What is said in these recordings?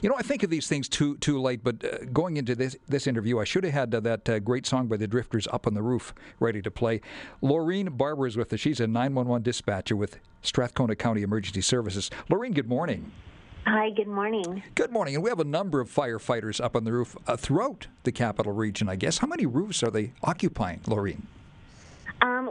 You know, I think of these things too too late, but uh, going into this this interview, I should have had uh, that uh, great song by the Drifters, "Up on the Roof," ready to play. Laureen Barber is with us. She's a 911 dispatcher with Strathcona County Emergency Services. Laureen, good morning. Hi, good morning. Good morning. And we have a number of firefighters up on the roof uh, throughout the capital region, I guess. How many roofs are they occupying, Laureen?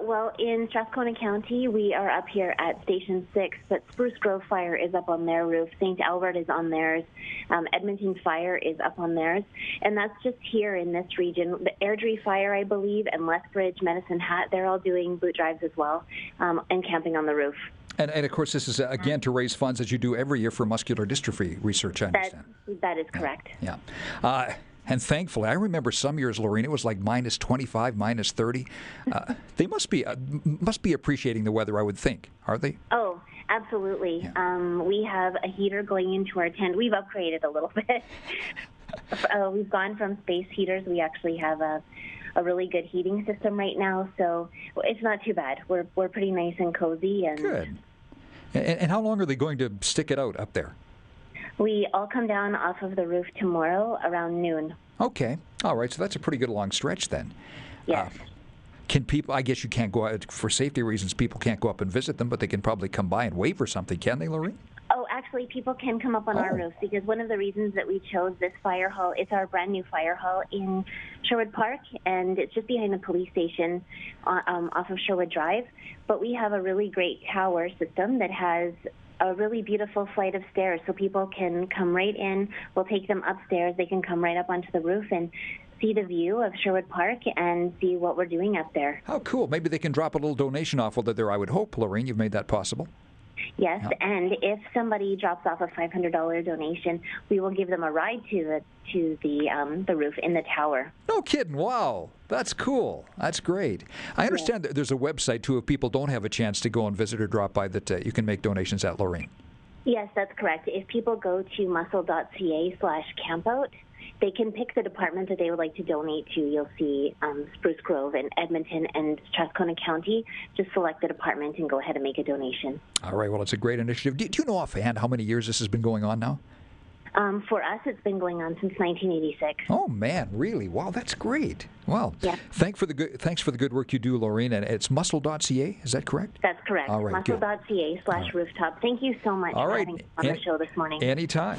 Well, in Strathcona County, we are up here at Station 6, but Spruce Grove Fire is up on their roof. St. Albert is on theirs. Um, Edmonton Fire is up on theirs. And that's just here in this region. The Airdrie Fire, I believe, and Lethbridge, Medicine Hat, they're all doing boot drives as well um, and camping on the roof. And, and, of course, this is uh, again to raise funds as you do every year for muscular dystrophy research. I understand. That, that is correct. Yeah. yeah. Uh, and thankfully, I remember some years, Lorraine, it was like minus 25, minus 30. Uh, they must be uh, must be appreciating the weather, I would think, are they? Oh, absolutely. Yeah. Um, we have a heater going into our tent. We've upgraded a little bit. uh, we've gone from space heaters. We actually have a a really good heating system right now, so it's not too bad. We're we're pretty nice and cozy and good. And, and how long are they going to stick it out up there? We all come down off of the roof tomorrow around noon. Okay. All right. So that's a pretty good long stretch then. Yes. Uh, can people, I guess you can't go out, for safety reasons, people can't go up and visit them, but they can probably come by and wave or something, can they, Lorraine? Oh, actually, people can come up on oh. our roof because one of the reasons that we chose this fire hall, it's our brand new fire hall in Sherwood Park, and it's just behind the police station uh, um, off of Sherwood Drive. But we have a really great tower system that has a really beautiful flight of stairs so people can come right in. We'll take them upstairs. They can come right up onto the roof and see the view of Sherwood Park and see what we're doing up there. How cool. Maybe they can drop a little donation off while they're there, I would hope. Lorraine, you've made that possible. Yes, and if somebody drops off a $500 donation, we will give them a ride to the to the um, the roof in the tower. No kidding! Wow, that's cool. That's great. I understand that there's a website too if people don't have a chance to go and visit or drop by that uh, you can make donations at Lorraine. Yes, that's correct. If people go to muscle.ca slash campout, they can pick the department that they would like to donate to. You'll see um, Spruce Grove and Edmonton and Strathcona County. Just select the department and go ahead and make a donation. All right. Well, it's a great initiative. Do, do you know offhand how many years this has been going on now? Um, for us, it's been going on since 1986. Oh man, really? Wow, that's great. Wow. Yeah. Thank for the good. Thanks for the good work you do, Laureen. And it's muscle.ca. Is that correct? That's correct. All right. Muscle.ca slash rooftop. Thank you so much All right. for having me on Any, the show this morning. Anytime.